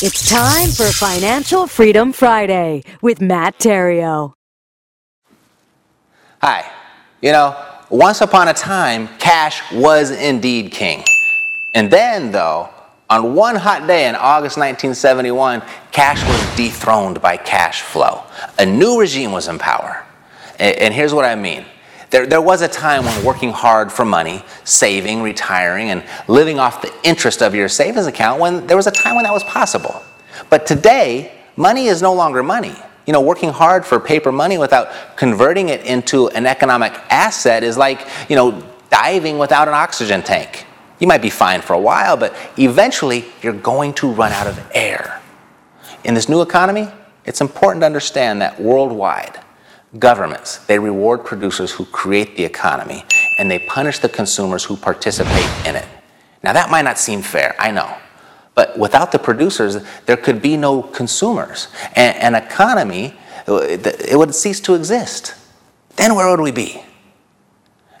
It's time for Financial Freedom Friday with Matt Theriault. Hi. You know, once upon a time, cash was indeed king. And then, though, on one hot day in August 1971, cash was dethroned by cash flow. A new regime was in power. And here's what I mean. There, there was a time when working hard for money, saving, retiring, and living off the interest of your savings account, when there was a time when that was possible. But today, money is no longer money. You know, working hard for paper money without converting it into an economic asset is like, you know, diving without an oxygen tank. You might be fine for a while, but eventually you're going to run out of air. In this new economy, it's important to understand that worldwide, governments, they reward producers who create the economy and they punish the consumers who participate in it. Now that might not seem fair, I know. But without the producers, there could be no consumers. And an economy, uh, it would cease to exist. Then where would we be?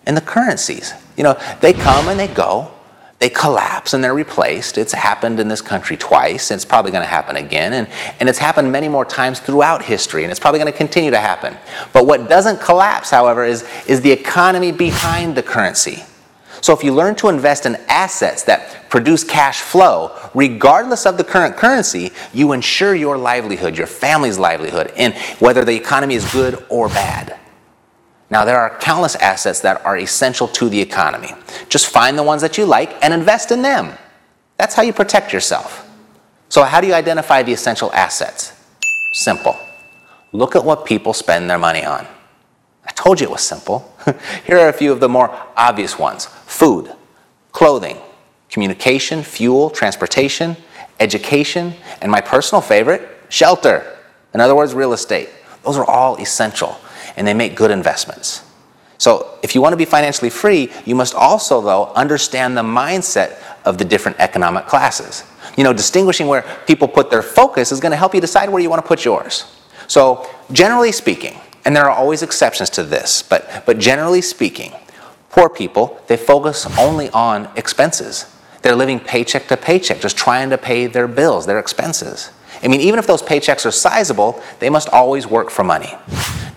And the currencies, you know, they come and they go they collapse and they're replaced. It's happened in this country twice, and it's probably going to happen again. And, and it's happened many more times throughout history, and it's probably going to continue to happen. But what doesn't collapse, however, is, is the economy behind the currency. So if you learn to invest in assets that produce cash flow, regardless of the current currency, you ensure your livelihood, your family's livelihood, and whether the economy is good or bad. Now, there are countless assets that are essential to the economy. Just find the ones that you like and invest in them. That's how you protect yourself. So, how do you identify the essential assets? Simple. Look at what people spend their money on. I told you it was simple. Here are a few of the more obvious ones food, clothing, communication, fuel, transportation, education, and my personal favorite, shelter. In other words, real estate. Those are all essential and they make good investments. So, if you want to be financially free, you must also, though, understand the mindset of the different economic classes. You know, distinguishing where people put their focus is going to help you decide where you want to put yours. So, generally speaking, and there are always exceptions to this, but, but generally speaking, poor people, they focus only on expenses. They're living paycheck to paycheck, just trying to pay their bills, their expenses. I mean, even if those paychecks are sizable, they must always work for money.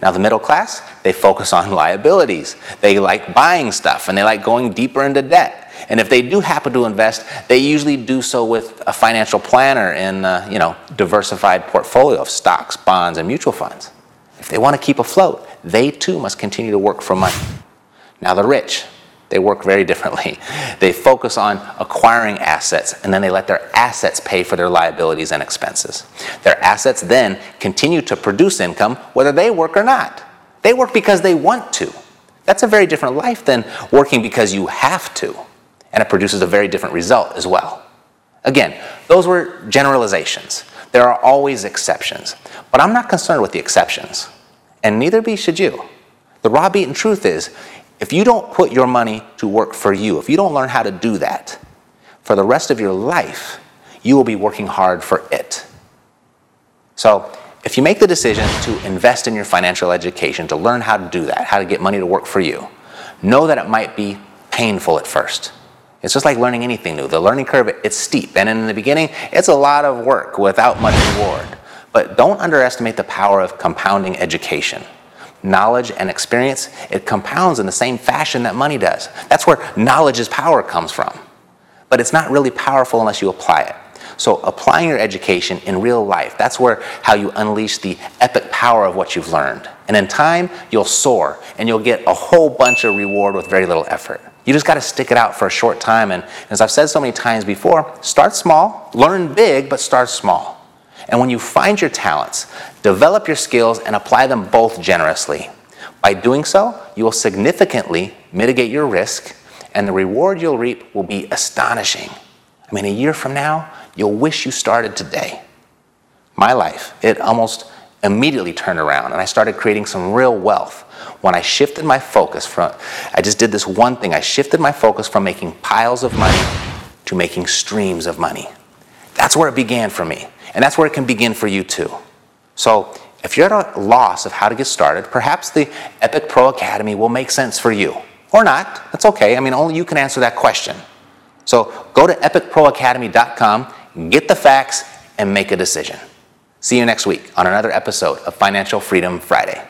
Now, the middle class, they focus on liabilities. They like buying stuff and they like going deeper into debt. And if they do happen to invest, they usually do so with a financial planner in a uh, you know, diversified portfolio of stocks, bonds, and mutual funds. If they want to keep afloat, they too must continue to work for money. Now, the rich, they work very differently. They focus on acquiring assets and then they let their assets pay for their liabilities and expenses. Their assets then continue to produce income whether they work or not. They work because they want to. That's a very different life than working because you have to. And it produces a very different result as well. Again, those were generalizations. There are always exceptions. But I'm not concerned with the exceptions. And neither be should you. The raw beaten truth is if you don't put your money to work for you, if you don't learn how to do that, for the rest of your life, you will be working hard for it. So, if you make the decision to invest in your financial education, to learn how to do that, how to get money to work for you, know that it might be painful at first. It's just like learning anything new. The learning curve, it's steep. And in the beginning, it's a lot of work without much reward. But don't underestimate the power of compounding education knowledge and experience, it compounds in the same fashion that money does. That's where knowledge's power comes from. But it's not really powerful unless you apply it. So applying your education in real life, that's where how you unleash the epic power of what you've learned. And in time, you'll soar and you'll get a whole bunch of reward with very little effort. You just got to stick it out for a short time. And as I've said so many times before, start small, learn big, but start small. And when you find your talents, develop your skills and apply them both generously. By doing so, you will significantly mitigate your risk, and the reward you'll reap will be astonishing. I mean, a year from now, you'll wish you started today. My life, it almost immediately turned around, and I started creating some real wealth when I shifted my focus from, I just did this one thing. I shifted my focus from making piles of money to making streams of money. That's where it began for me. And that's where it can begin for you too. So if you're at a loss of how to get started, perhaps the Epic Pro Academy will make sense for you. Or not. That's okay. I mean, only you can answer that question. So go to epicproacademy.com, get the facts, and make a decision. See you next week on another episode of Financial Freedom Friday.